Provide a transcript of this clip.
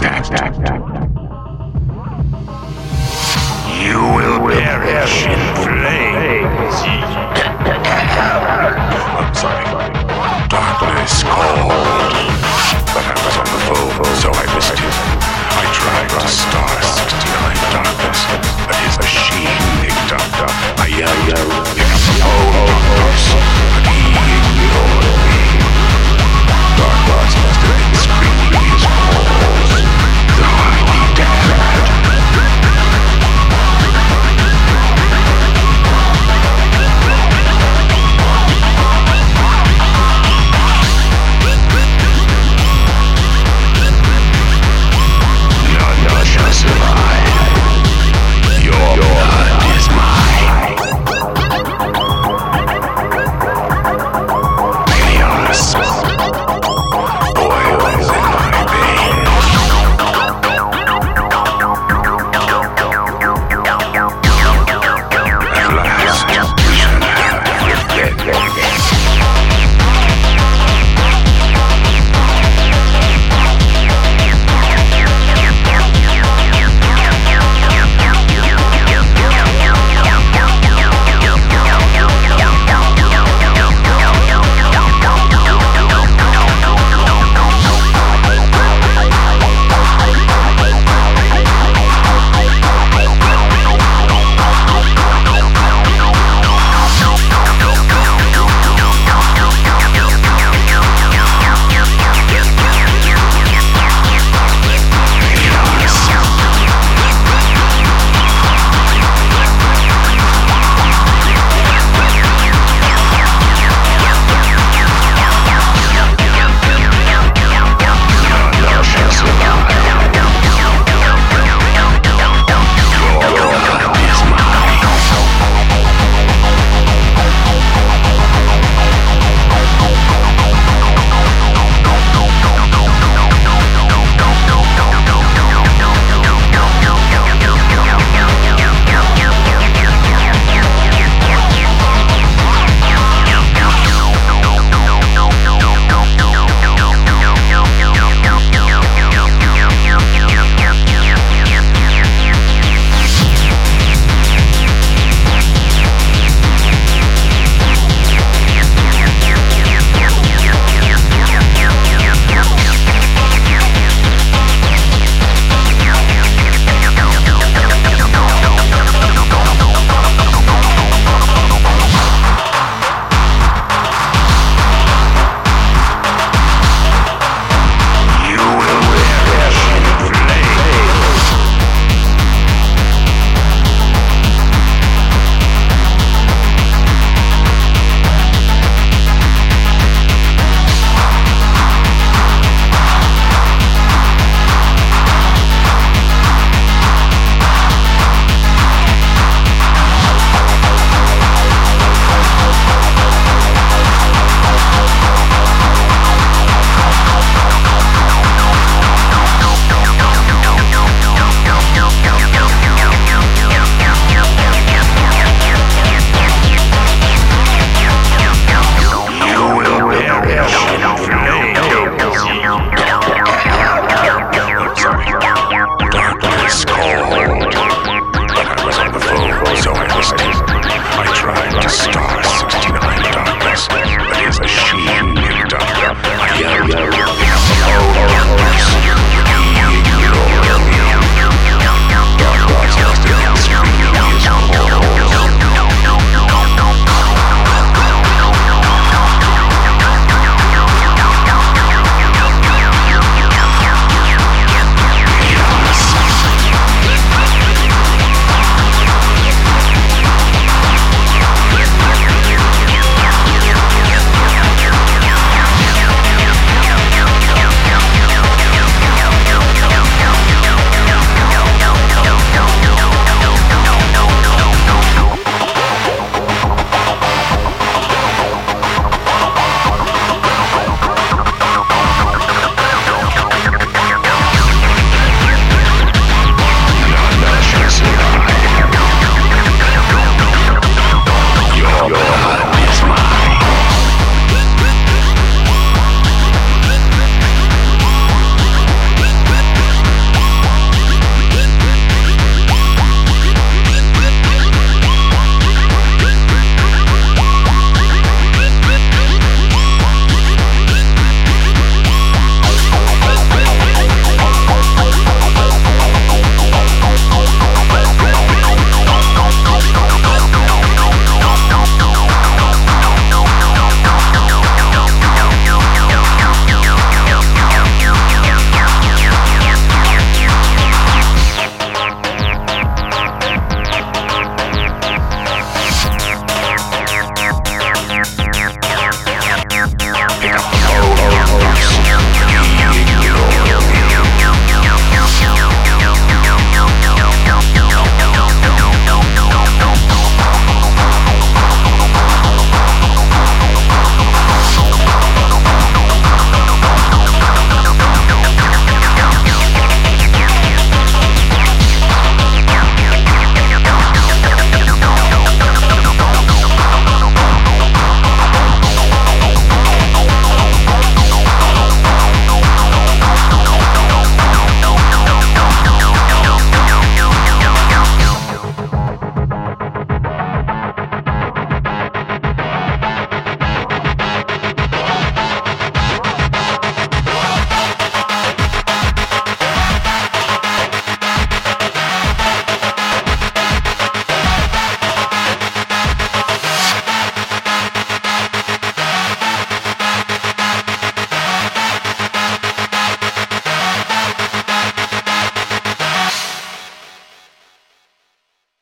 stack, stack.